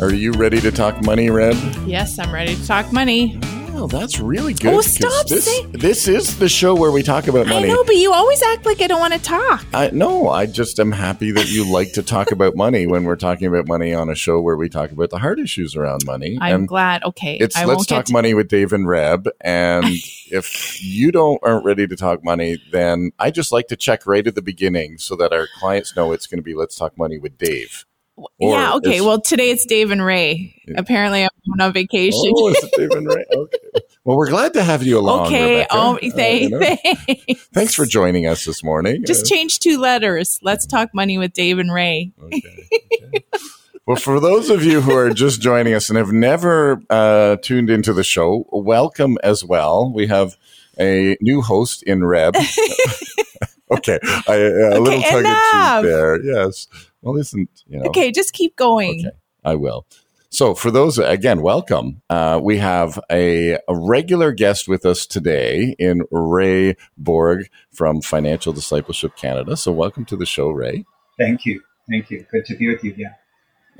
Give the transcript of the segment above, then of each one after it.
Are you ready to talk money, Reb? Yes, I'm ready to talk money. Oh, that's really good. Oh, stop This, saying- this is the show where we talk about money. I know, but you always act like I don't want to talk. I no, I just am happy that you like to talk about money when we're talking about money on a show where we talk about the hard issues around money. I'm And glad. Okay, It's I let's talk get money with Dave and Reb, and if you don't aren't ready to talk money, then I just like to check right at the beginning so that our clients know it's going to be let's talk money with Dave. Or yeah, okay. Well, today it's Dave and Ray. Apparently, I'm on vacation. Oh, is it Dave and Ray? Okay. Well, we're glad to have you along. okay. Rebecca. Oh, Uh, thank, you know, thanks. Thanks for joining us this morning. Just Uh, change two letters. Let's talk money with Dave and Ray. okay, okay. Well, for those of you who are just joining us and have never uh, tuned into the show, welcome as well. We have a new host in Reb. okay, I, a little tongue in enough. cheek there. Yes. Well, isn't you know? Okay, just keep going. Okay, I will. So, for those again, welcome. Uh, we have a, a regular guest with us today in Ray Borg from Financial Discipleship Canada. So, welcome to the show, Ray. Thank you. Thank you. Good to be with you. Yeah.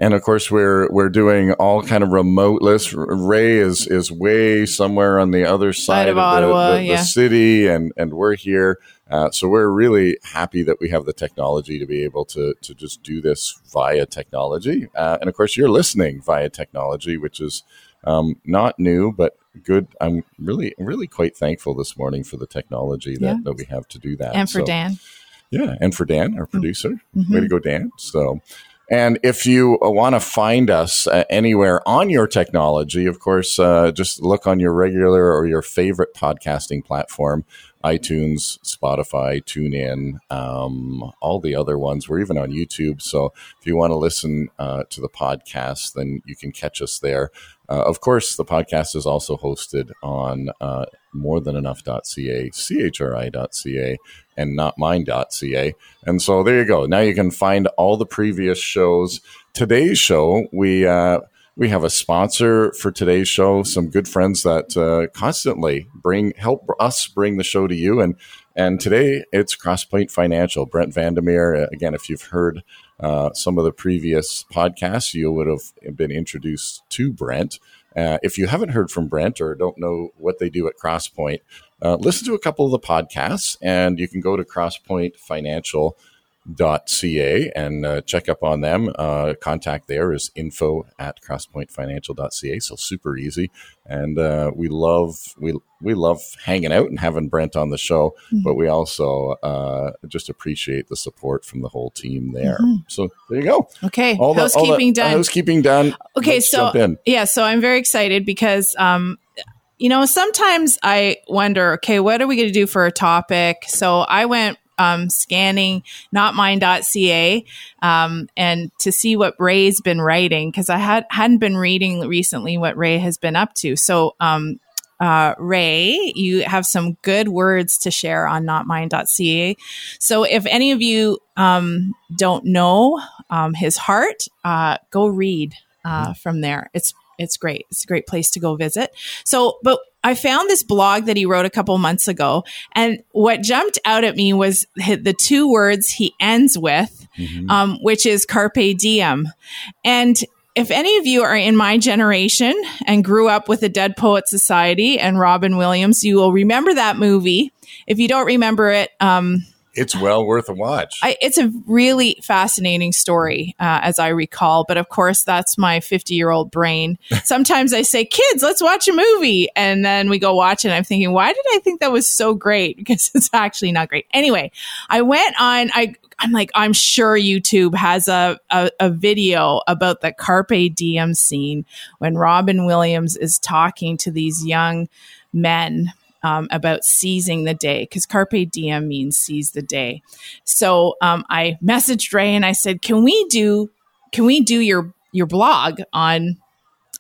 And of course, we're we're doing all kind of remote lists. Ray is is way somewhere on the other side of the, Ottawa, the, the yeah. city, and and we're here. Uh, so we're really happy that we have the technology to be able to to just do this via technology. Uh, and of course, you're listening via technology, which is um, not new, but good. I'm really really quite thankful this morning for the technology that, Yeah. that we have to do that. And for So- Dan. yeah, and for Dan, our producer. Mhm. Way to go, Dan. So, and if you want to find us uh, anywhere on your technology, of course, uh, just look on your regular or your favorite podcasting platform iTunes, Spotify, TuneIn, um, all the other ones. We're even on YouTube. So if you want to listen uh, to the podcast, then you can catch us there. Uh, of course, the podcast is also hosted on uh, morethanenough.ca, chri.ca, and notmine.ca. And so there you go. Now you can find all the previous shows. Today's show, we uh, we have a sponsor for today's show. Some good friends that uh, constantly bring help us bring the show to you. And and today it's Crosspoint Financial. Brent Vandermeer. Uh, again, if you've heard uh, some of the previous podcasts, you would have been introduced to Brent. Uh, if you haven't heard from Brent or don't know what they do at Crosspoint, uh, listen to a couple of the podcasts, and you can go to crosspointfinancial.ca and uh, check up on them. Uh, contact there is info at crosspointfinancial.ca. So super easy, and uh, we love we we love hanging out and having Brent on the show, Mhm. but we also uh, just appreciate the support from the whole team there. Mhm. So there you go. Okay, All the- all the- housekeeping done. Housekeeping done. Okay, Let's so yeah, so I'm very excited because um you know, sometimes I wonder, okay, what are we going to do for a topic? So I went um, scanning notmine.ca um, and to see what Ray's been writing because I had hadn't been reading recently what Ray has been up to. So um, uh, Ray, you have some good words to share on notmine.ca. So if any of you um, don't know um, his heart, uh, go read uh, from there. It's it's great. It's a great place to go visit. So, but I found this blog that he wrote a couple months ago, and what jumped out at me was the two words he ends with, um, which is carpe diem. And if any of you are in my generation and grew up with the Dead Poet Society and Robin Williams, you will remember that movie. If you don't remember it, um, It's well worth a watch. I, it's a really fascinating story, uh, as I recall. But of course, that's my 50 year old brain. Sometimes I say, kids, let's watch a movie. And then we go watch it. And I'm thinking, why did I think that was so great? Because it's actually not great. Anyway, I went on, I, I'm like, I'm sure YouTube has a, a, a video about the Carpe Diem scene when Robin Williams is talking to these young men um, about seizing the day because carpe diem means seize the day. So um, I messaged Ray and I said, "Can we do can we do your your blog on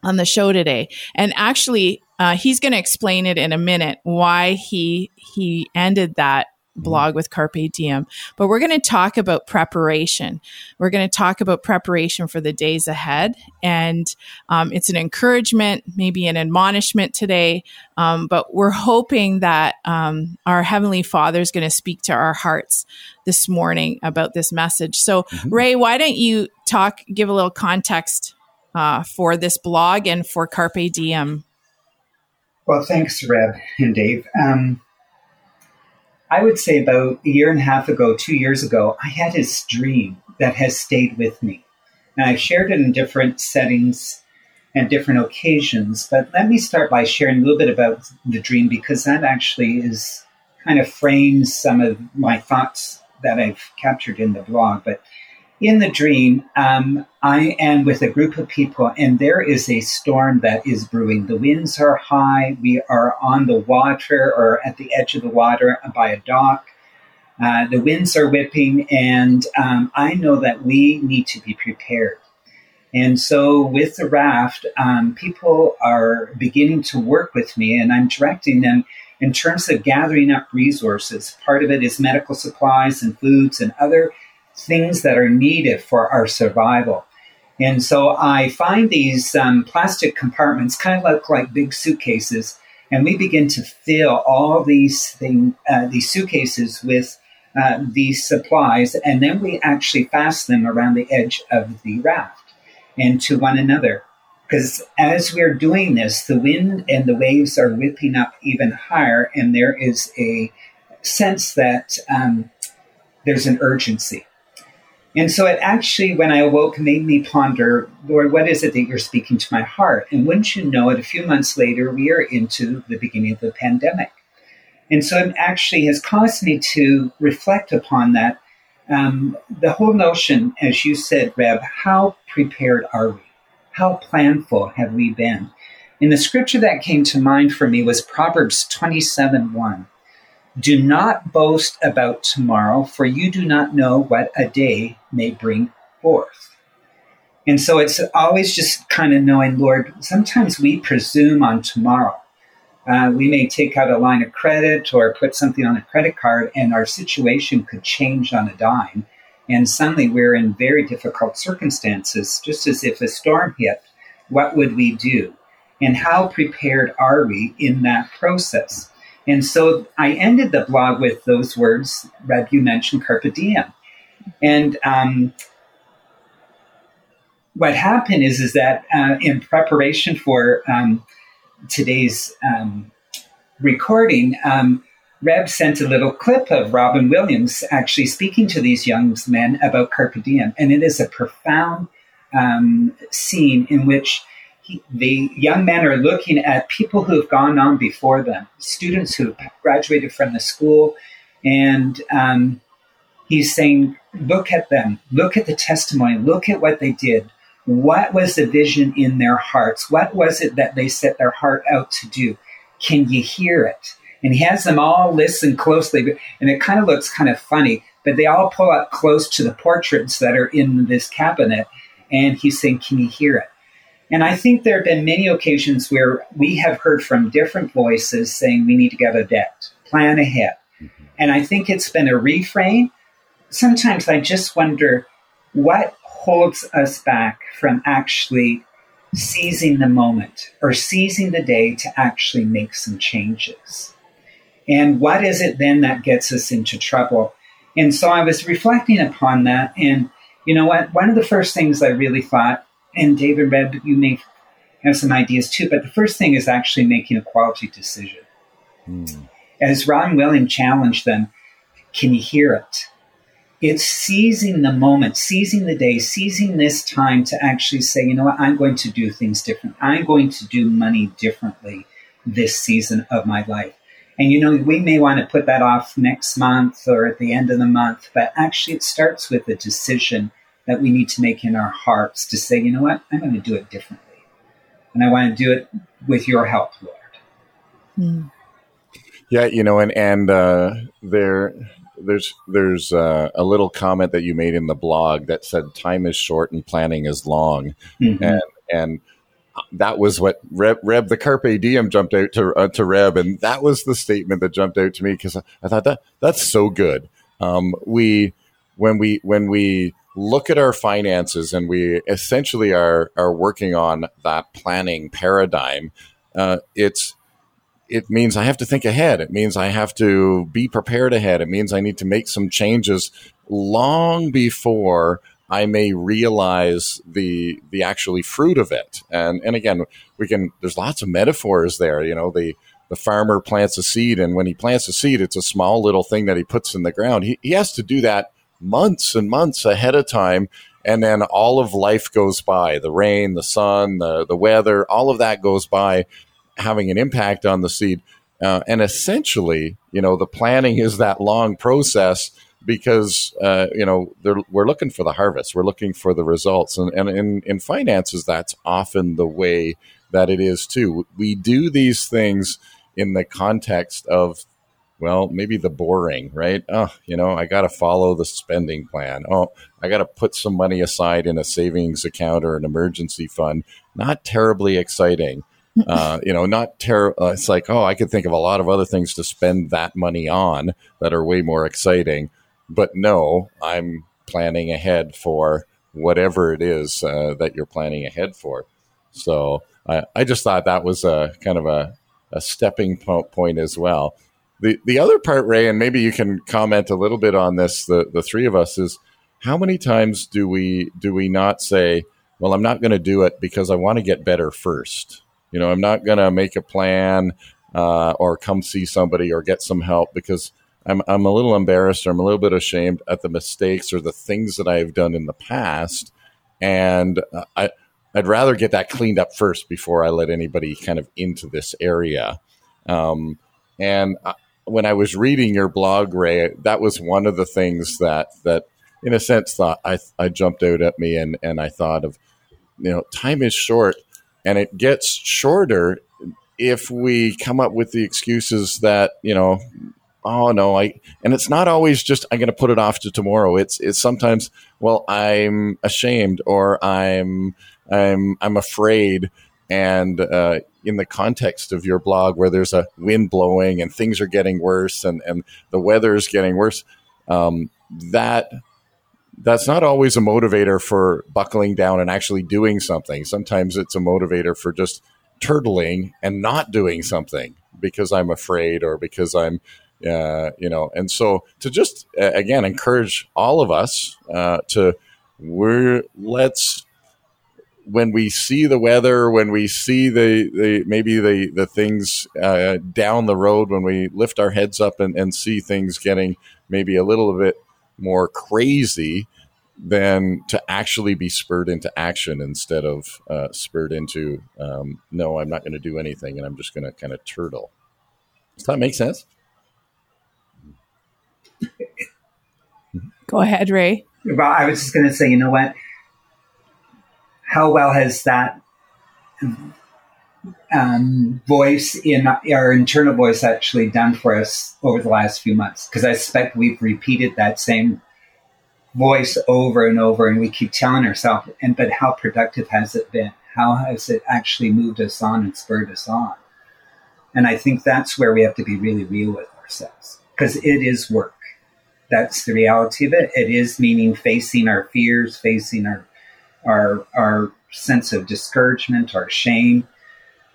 on the show today and actually uh, he's going to explain it in a minute why he he ended that blog with Carpe Diem. But we're going to talk about preparation. We're going to talk about preparation for the days ahead. And um, it's an encouragement, maybe an admonishment today. Um, but we're hoping that um, our Heavenly Father is going to speak to our hearts this morning about this message. So, mm-hmm. Ray, why don't you talk, give a little context uh, for this blog and for Carpe Diem? Well, thanks, Reb and Dave. Um, I would say about a year and a half ago, two years ago, I had this dream that has stayed with me. And I've shared it in different settings and different occasions. But let me start by sharing a little bit about the dream because that actually is kind of frames some of my thoughts that I've captured in the blog. But in the dream, um, I am with a group of people, and there is a storm that is brewing. The winds are high. We are on the water or at the edge of the water by a dock. Uh, the winds are whipping, and um, I know that we need to be prepared. And so, with the raft, um, people are beginning to work with me, and I'm directing them in terms of gathering up resources. Part of it is medical supplies and foods and other things that are needed for our survival. And so I find these um, plastic compartments kind of look like big suitcases, and we begin to fill all these thing, uh, these suitcases with uh, these supplies, and then we actually fasten them around the edge of the raft and to one another. Because as we're doing this, the wind and the waves are whipping up even higher, and there is a sense that um, there's an urgency. And so it actually, when I awoke, made me ponder, Lord, what is it that you're speaking to my heart? And wouldn't you know it, a few months later, we are into the beginning of the pandemic. And so it actually has caused me to reflect upon that. Um, the whole notion, as you said, Reb, how prepared are we? How planful have we been? And the scripture that came to mind for me was Proverbs 27 1. Do not boast about tomorrow, for you do not know what a day may bring forth. And so it's always just kind of knowing, Lord, sometimes we presume on tomorrow. Uh, we may take out a line of credit or put something on a credit card, and our situation could change on a dime. And suddenly we're in very difficult circumstances, just as if a storm hit. What would we do? And how prepared are we in that process? And so I ended the blog with those words, Reb, you mentioned carpe diem. And um, what happened is, is that uh, in preparation for um, today's um, recording, um, Reb sent a little clip of Robin Williams actually speaking to these young men about carpe diem. And it is a profound um, scene in which the young men are looking at people who have gone on before them, students who have graduated from the school, and um, he's saying, look at them, look at the testimony, look at what they did. What was the vision in their hearts? What was it that they set their heart out to do? Can you hear it? And he has them all listen closely, and it kind of looks kind of funny, but they all pull up close to the portraits that are in this cabinet, and he's saying, Can you hear it? And I think there have been many occasions where we have heard from different voices saying we need to get a debt, plan ahead. Mm-hmm. And I think it's been a refrain. Sometimes I just wonder what holds us back from actually seizing the moment or seizing the day to actually make some changes. And what is it then that gets us into trouble? And so I was reflecting upon that. And you know what? One of the first things I really thought and David Reb, you may have some ideas too, but the first thing is actually making a quality decision. Mm. As Robin William challenged them, can you hear it? It's seizing the moment, seizing the day, seizing this time to actually say, you know what, I'm going to do things different. I'm going to do money differently this season of my life. And you know, we may want to put that off next month or at the end of the month, but actually it starts with a decision that we need to make in our hearts to say, you know what, I'm going to do it differently. And I want to do it with your help, Lord. Mm. Yeah, you know, and and uh, there there's there's uh, a little comment that you made in the blog that said time is short and planning is long, Mhm. and and that was what Reb, Reb the Carpe Diem jumped out to uh, to Reb, and that was the statement that jumped out to me because I, I thought that that's so good. Um, we when we when we look at our finances and we essentially are are working on that planning paradigm, uh, it's it means I have to think ahead. It means I have to be prepared ahead. It means I need to make some changes long before I may realize the the actually fruit of it. And and again, we can. There's lots of metaphors there. You know, the the farmer plants a seed, and when he plants a seed, it's a small little thing that he puts in the ground. He he has to do that months and months ahead of time. And then all of life goes by the rain, the sun, the, the weather, all of that goes by having an impact on the seed. Uh, and essentially, you know, the planning is that long process because, uh, you know, we're looking for the harvest, we're looking for the results. And, and in, in finances, that's often the way that it is too. We do these things in the context of, well, maybe the boring, right? Oh, you know, I got to follow the spending plan. Oh, I got to put some money aside in a savings account or an emergency fund. Not terribly exciting uh, you know, not terrible. Uh, it's like, oh, I could think of a lot of other things to spend that money on that are way more exciting. But no, I'm planning ahead for whatever it is uh, that you're planning ahead for. So I, I just thought that was a kind of a, a stepping po- point as well. The the other part, Ray, and maybe you can comment a little bit on this. The the three of us is how many times do we do we not say, well, I'm not going to do it because I want to get better first. You know, I'm not going to make a plan uh, or come see somebody or get some help because I'm, I'm a little embarrassed or I'm a little bit ashamed at the mistakes or the things that I've done in the past. And uh, I, I'd rather get that cleaned up first before I let anybody kind of into this area. Um, and I, when I was reading your blog, Ray, that was one of the things that, that in a sense, thought I, I jumped out at me and, and I thought of, you know, time is short and it gets shorter if we come up with the excuses that you know oh no i and it's not always just i'm going to put it off to tomorrow. It's it's sometimes well i'm ashamed or i'm i'm i'm afraid. And uh, in the context of your blog where there's a wind blowing and things are getting worse and and the weather is getting worse um, that that's not always a motivator for buckling down and actually doing something. Sometimes it's a motivator for just turtling and not doing something because I'm afraid or because I'm, uh, you know, and so to just uh, again encourage all of us uh, to we're let's when we see the weather, when we see the, the maybe the the things uh, down the road, when we lift our heads up and, and see things getting maybe a little bit more crazy than to actually be spurred into action instead of uh, spurred into um, no, I'm not going to do anything and I'm just going to kind of turtle. Does that make sense? Go ahead, Ray. Well, I was just going to say, you know what? How well has that um, voice in our internal voice actually done for us over the last few months? Because I suspect we've repeated that same voice over and over, and we keep telling ourselves. And but how productive has it been? How has it actually moved us on and spurred us on? And I think that's where we have to be really real with ourselves because it is work that's the reality of it. It is meaning facing our fears, facing our our our sense of discouragement, our shame.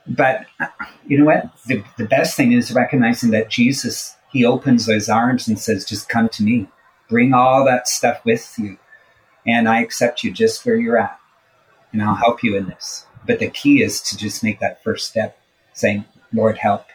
But uh, you know what? The, the best thing is recognizing that Jesus, he opens those arms and says, just come to me. Bring all that stuff with you. And I accept you just where you're at. And I'll help you in this. But the key is to just make that first step, saying, Lord, help.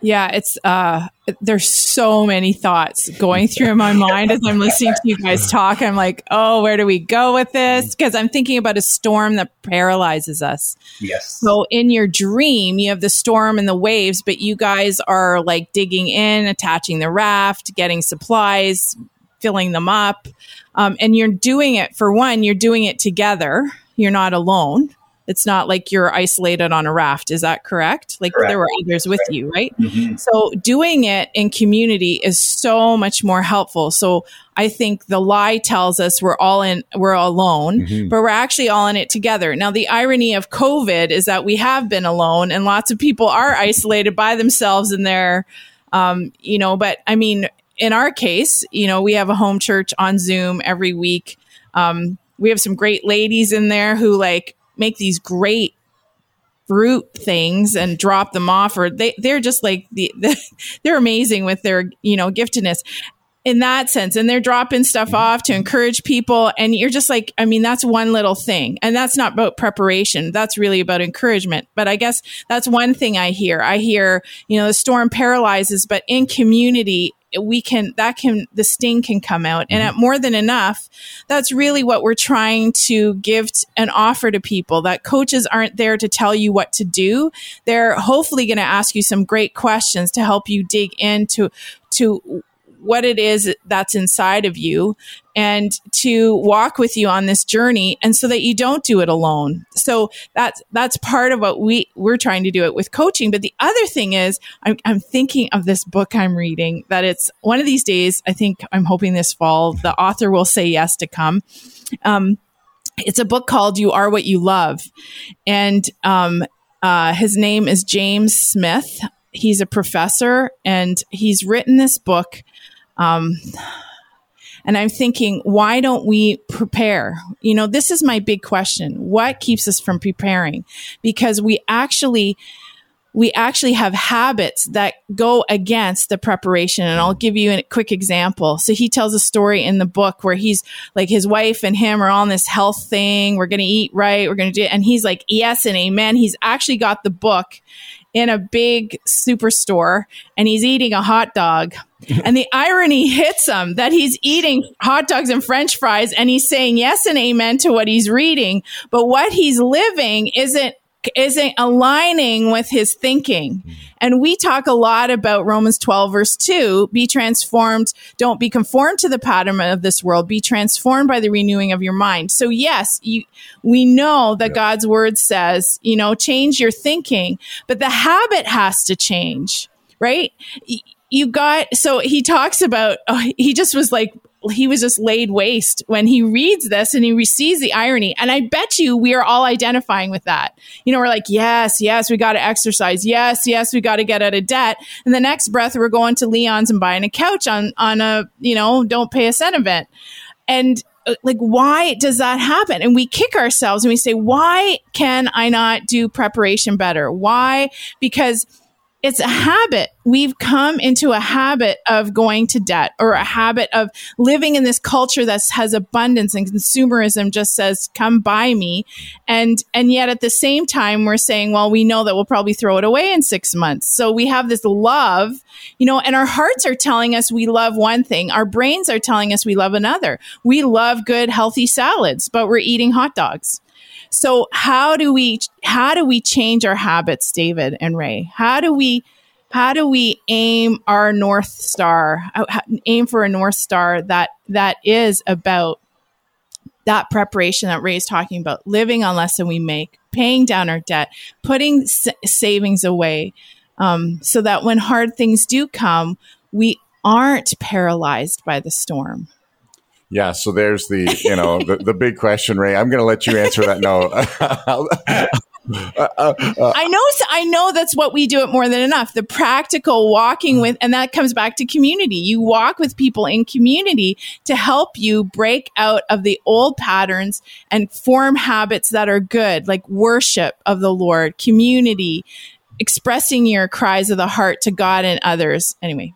Yeah, it's uh there's so many thoughts going through my mind as I'm listening to you guys talk. I'm like, "Oh, where do we go with this?" because I'm thinking about a storm that paralyzes us. Yes. So in your dream, you have the storm and the waves, but you guys are like digging in, attaching the raft, getting supplies, filling them up. Um, and you're doing it for one, you're doing it together. You're not alone. It's not like you're isolated on a raft. Is that correct? Like Correct. there were others with you, right? Mhm. So doing it in community is so much more helpful. So I think the lie tells us we're all in, we're alone, Mhm. but we're actually all in it together. Now, the irony of COVID is that we have been alone and lots of people are isolated by themselves in their, um, you know, but I mean, in our case, you know, we have a home church on Zoom every week. Um, we have some great ladies in there who like make these great fruit things and drop them off or they they're just like the, they're amazing with their you know giftedness in that sense. And they're dropping stuff off to encourage people. And you're just like i mean that's one little thing. And that's not about preparation. That's really about encouragement. But i guess that's one thing i hear. I hear you know the storm paralyzes but in community we can that can the sting can come out. And at mm-hmm. more than enough that's really what we're trying to give t- and offer to people that coaches aren't there to tell you what to do. They're hopefully going to ask you some great questions to help you dig into to what it is that's inside of you and to walk with you on this journey and so that you don't do it alone. So that's that's part of what we we're trying to do it with coaching. But the other thing is i'm, I'm thinking of this book i'm reading that it's one of these days i think i'm hoping this fall the author will say yes to come. Um, it's a book called you are what you love. And um, uh, his name is james smith. He's a professor and he's written this book um, and I'm thinking, why don't we prepare? You know, this is my big question. What keeps us from preparing? Because we actually, we actually have habits that go against the preparation. And I'll give you a quick example. So he tells a story in the book where he's like his wife and him are on this health thing. We're going to eat right. We're going to do it. And he's like, yes and amen. He's actually got the book in a big superstore and he's eating a hot dog. and the irony hits him that he's eating hot dogs and french fries and he's saying yes and amen to what he's reading. But what he's living isn't isn't aligning with his thinking. Mm-hmm. And we talk a lot about Romans 12 verse 2, be transformed, don't be conformed to the pattern of this world, be transformed by the renewing of your mind. So yes, you, we know that God's word says, you know, change your thinking, but the habit has to change, right? You got, so he talks about, oh, he just was like, he was just laid waste when he reads this and he receives the irony. And I bet you we are all identifying with that. You know, we're like, yes, yes, we got to exercise. Yes, yes, we got to get out of debt. And the next breath, we're going to Leon's and buying a couch on, on a, you know, don't pay a cent event. And uh, like, why does that happen? And we kick ourselves and we say, why can I not do preparation better? Why? Because it's a habit. We've come into a habit of going to debt or a habit of living in this culture that has abundance and consumerism just says, come buy me. And, and yet at the same time, we're saying, well, we know that we'll probably throw it away in six months. So we have this love, you know, and our hearts are telling us we love one thing. Our brains are telling us we love another. We love good, healthy salads, but we're eating hot dogs. So how do we how do we change our habits, David and Ray? How do we how do we aim our north star uh, aim for a north star that that is about that preparation that Ray's talking about living on less than we make paying down our debt putting s- savings away um, so that when hard things do come we aren't paralyzed by the storm Yeah, so there's the you know the, the big question, Ray. I'm going to let you answer that. No, I know, I know that's what we do it more than enough. The practical walking with, and that comes back to community. You walk with people in community to help you break out of the old patterns and form habits that are good, like worship of the Lord, community, expressing your cries of the heart to God and others. Anyway,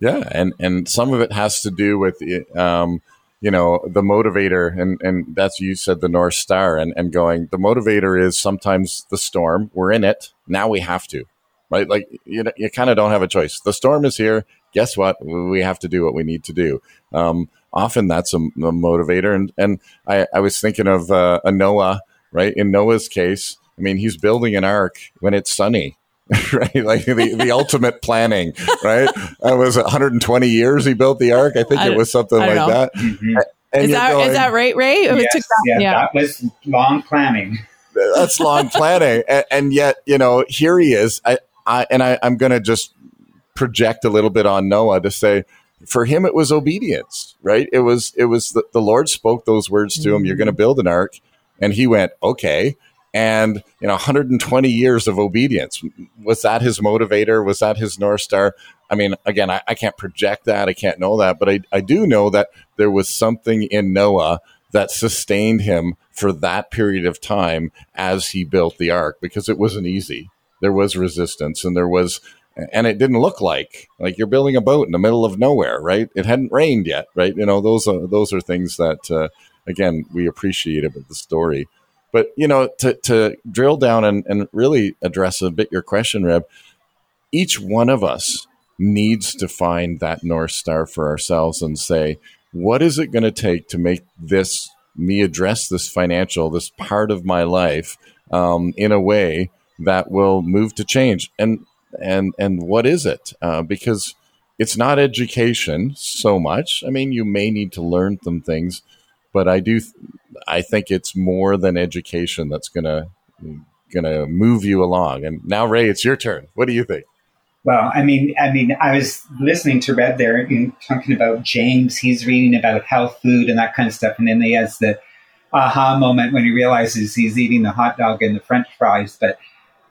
yeah, and and some of it has to do with um, you know the motivator, and and that's you said the north star, and and going the motivator is sometimes the storm. We're in it now. We have to, right? Like you know, you kind of don't have a choice. The storm is here. Guess what? We have to do what we need to do. Um, often that's a, a motivator, and and I, I was thinking of uh, a Noah, right? In Noah's case, I mean, he's building an ark when it's sunny. right like the, the ultimate planning right it was 120 years he built the ark i think I it was something like know. that Mhm. and is you're that is that right, Ray? It Yes, took- yeah, yeah. that was long planning. that's long planning. And, and, yet, you know, here he is. I, I and I, I'm going to just project a little bit on Noah to say, for him, it was obedience, right? It was, it was the, the Lord spoke those words to him. You're going to build an ark, and he went, okay. And you know, 120 years of obedience was that his motivator? Was that his north star? I mean, again, I, I can't project that. I can't know that, but I, I do know that there was something in Noah that sustained him for that period of time as he built the ark because it wasn't easy. There was resistance and there was, and it didn't look like like you're building a boat in the middle of nowhere, right? It hadn't rained yet, right? You know, those are those are things that uh, again we appreciate about the story. But you know, to to drill down and, and really address a bit your question, Reb, each one of us needs to find that north star for ourselves and say, what is it going to take to make this me address this financial, this part of my life, um, in a way that will move to change? And and and what is it? Uh, because it's not education so much. I mean, you may need to learn some things, but I do. I think it's more than education that's gonna gonna move you along. And now, Ray, it's your turn. What do you think? Well, I mean, I mean, I was listening to Reb there, know, talking about James. He's reading about health food and that kind of stuff, and then he has the aha moment when he realizes he's eating the hot dog and the French fries. But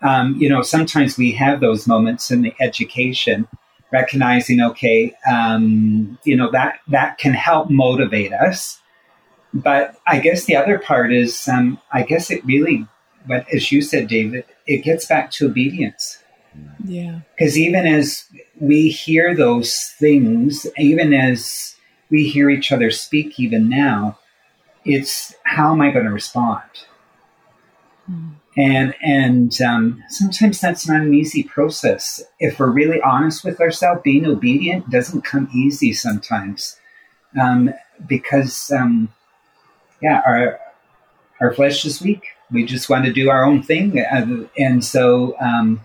um, you know, sometimes we have those moments in the education, recognizing, okay, um, you know, that that can help motivate us. But I guess the other part is, um, I guess it really, but as you said, David, it gets back to obedience yeah. Because even as we hear those things, even as we hear each other speak, even now, it's how am I going to respond? Mm. And and um, sometimes that's not an easy process. If we're really honest with ourselves, being obedient doesn't come easy sometimes, um, because um, yeah, our our flesh is weak. We just want to do our own thing, and so um,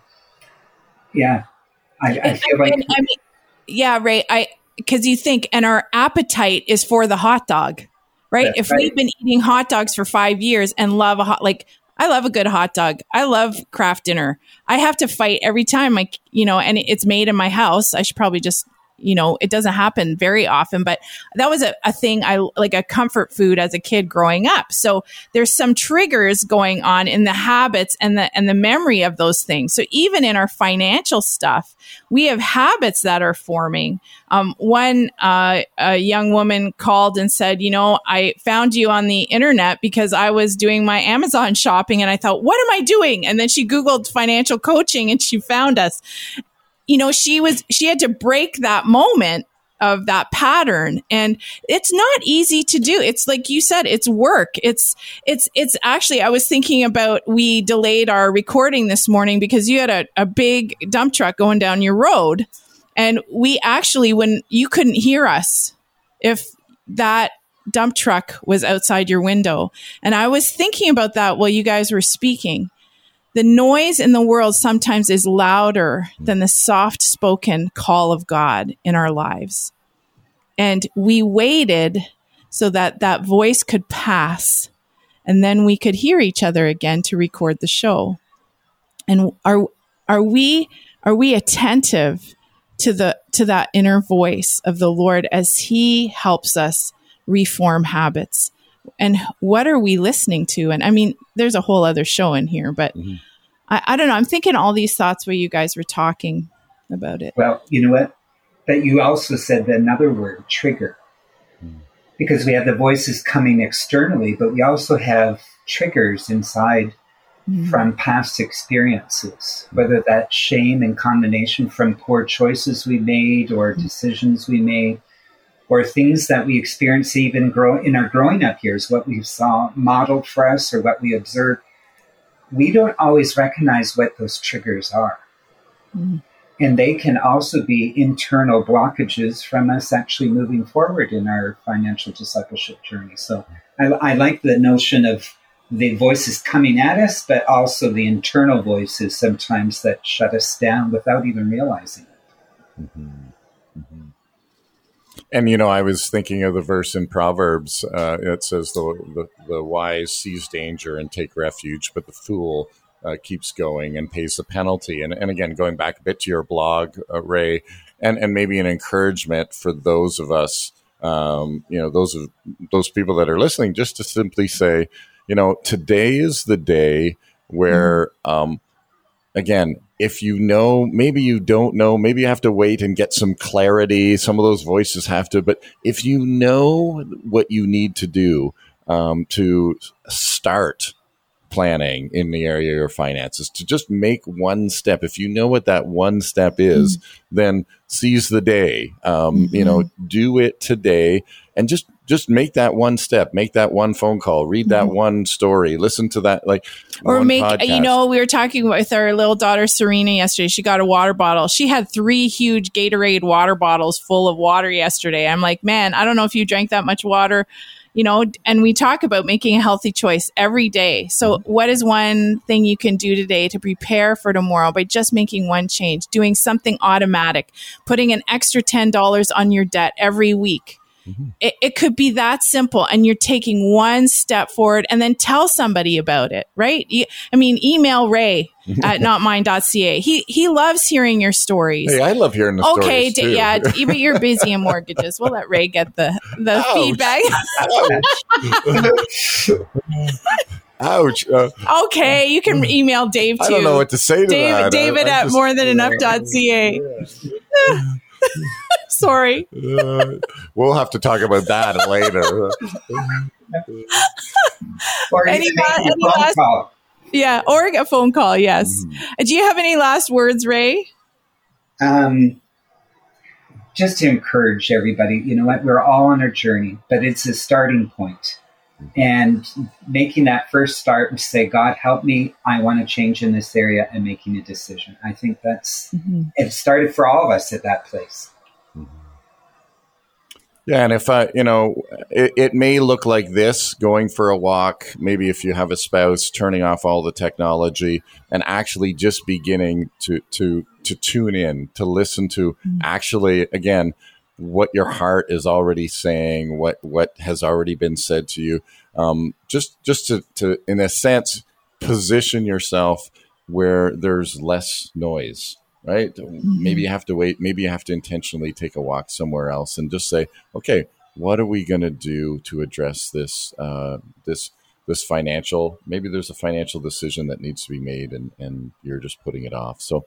yeah, I, I feel like. I mean, yeah, Ray. I because you think, and our appetite is for the hot dog, right? if right. we've been eating hot dogs for five years and love a hot, like I love a good hot dog. I love Kraft Dinner. I have to fight every time, like you know, and it's made in my house. I should probably just you know, it doesn't happen very often, but that was a, a thing I like a comfort food as a kid growing up. So there's some triggers going on in the habits and the, and the memory of those things. So even in our financial stuff, we have habits that are forming. Um, one, uh, a young woman called and said, you know, I found you on the internet because I was doing my Amazon shopping and I thought, what am I doing? And then she Googled financial coaching and she found us you know, she was, she had to break that moment of that pattern. And it's not easy to do. It's like you said it's work. It's it's it's actually i was thinking about we delayed our recording this morning because you had a, a big dump truck going down your road. And we actually when you couldn't hear us if that dump truck was outside your window. And i was thinking about that while you guys were speaking the noise in the world sometimes is louder than the soft spoken call of God in our lives. And we waited so that that voice could pass and then we could hear each other again to record the show. And are are we are we attentive to the to that inner voice of the Lord as he helps us reform habits? And what are we listening to? And I mean, there's a whole other show in here, but mm-hmm. I, I don't know. I'm thinking all these thoughts where you guys were talking about it. Well, you know what? But you also said another word, trigger. Because we have the voices coming externally, but we also have triggers inside mm-hmm. from past experiences, whether that's shame and condemnation from poor choices we made or mm-hmm. decisions we made or things that we experience even grow in our growing up years, what we saw modeled for us or what we observed, we don't always recognize what those triggers are. Mm-hmm. And they can also be internal blockages from us actually moving forward in our financial discipleship journey. So I, I like the notion of the voices coming at us, but also the internal voices sometimes that shut us down without even realizing it. Mm-hmm. And you know, I was thinking of the verse in Proverbs. Uh, it says, the, "the the wise sees danger and take refuge, but the fool uh, keeps going and pays the penalty." And and again, going back a bit to your blog, uh, Ray, and and maybe an encouragement for those of us, um, you know, those of those people that are listening, just to simply say, you know, today is the day where, um, again, if you know, maybe you don't know, maybe you have to wait and get some clarity. Some of those voices have to, but if you know what you need to do um, to start planning in the area of your finances, to just make one step, if you know what that one step is, mm-hmm. then seize the day. Um, mm-hmm. You know, do it today and just just make that one step, make that one phone call, read that mm-hmm. one story, listen to that like or make podcast. you know we were talking with our little daughter Serena yesterday. She got a water bottle. She had three huge Gatorade water bottles full of water yesterday. I'm like, man, I don't know if you drank that much water you know, and we talk about making a healthy choice every day. So, mm-hmm. what is one thing you can do today to prepare for tomorrow by just making one change, doing something automatic, putting an extra $10 on your debt every week? Mm-hmm. It, it, could be that simple, and you're taking one step forward, and then tell somebody about it, right? I mean, email Ray at notmine.ca. He he loves hearing your stories. Hey, I love hearing the okay, stories. Okay, yeah, but you're busy in mortgages. We'll let Ray get the the Ouch. feedback. Ouch. Uh, okay, you can email Dave too. I don't know what to say to Dave, that. David I, I at just, morethanenough.ca. Yeah. Sorry. Uh, we'll have to talk about that later. or any, any last, call. Yeah, or a phone call. Yes. Mm. Do you have any last words, Ray? Um, just to encourage everybody. You know what? We're all on a journey, but it's a starting point and making that first start and say god help me i want to change in this area and making a decision i think that's mm-hmm. it started for all of us at that place yeah and if i you know it, it may look like this going for a walk maybe if you have a spouse turning off all the technology and actually just beginning to to to tune in to listen to mm-hmm. actually again what your heart is already saying, what what has already been said to you. Um, just just to, to in a sense position yourself where there's less noise right mm-hmm. maybe you have to wait maybe you have to intentionally take a walk somewhere else and just say okay what are we going to do to address this uh, this this financial maybe there's a financial decision that needs to be made and and you're just putting it off so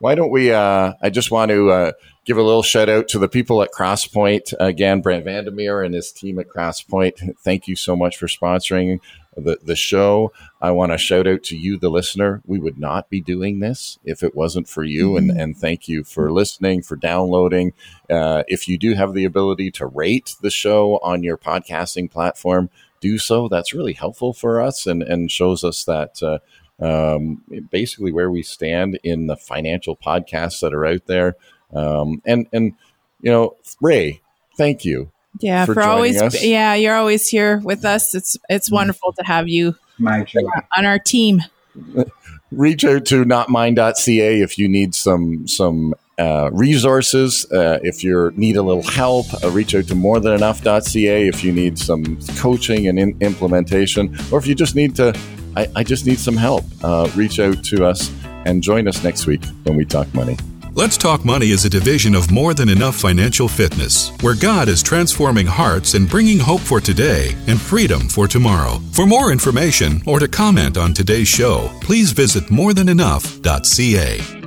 why don't we? Uh, I just want to uh, give a little shout out to the people at Crosspoint. Again, Brent Vandermeer and his team at Crosspoint. Thank you so much for sponsoring the, the show. I want to shout out to you, the listener. We would not be doing this if it wasn't for you. Mm-hmm. And, and thank you for listening, for downloading. Uh, if you do have the ability to rate the show on your podcasting platform, do so. That's really helpful for us and, and shows us that uh, um, basically where we stand in the financial podcasts that are out there. Um, and and you know, Ray, thank you. Yeah, for, for always. Us. Yeah, you're always here with us. It's it's mm. wonderful to have you My on our team. Reach out to notmine.ca if you need some some uh, resources. Uh, if you need a little help, uh, reach out to morethanenough.ca if you need some coaching and in- implementation, or if you just need to I, I just need some help. Uh, reach out to us and join us next week when we talk money. Let's Talk Money is a division of More Than Enough Financial Fitness, where God is transforming hearts and bringing hope for today and freedom for tomorrow. For more information or to comment on today's show, please visit morethanenough.ca.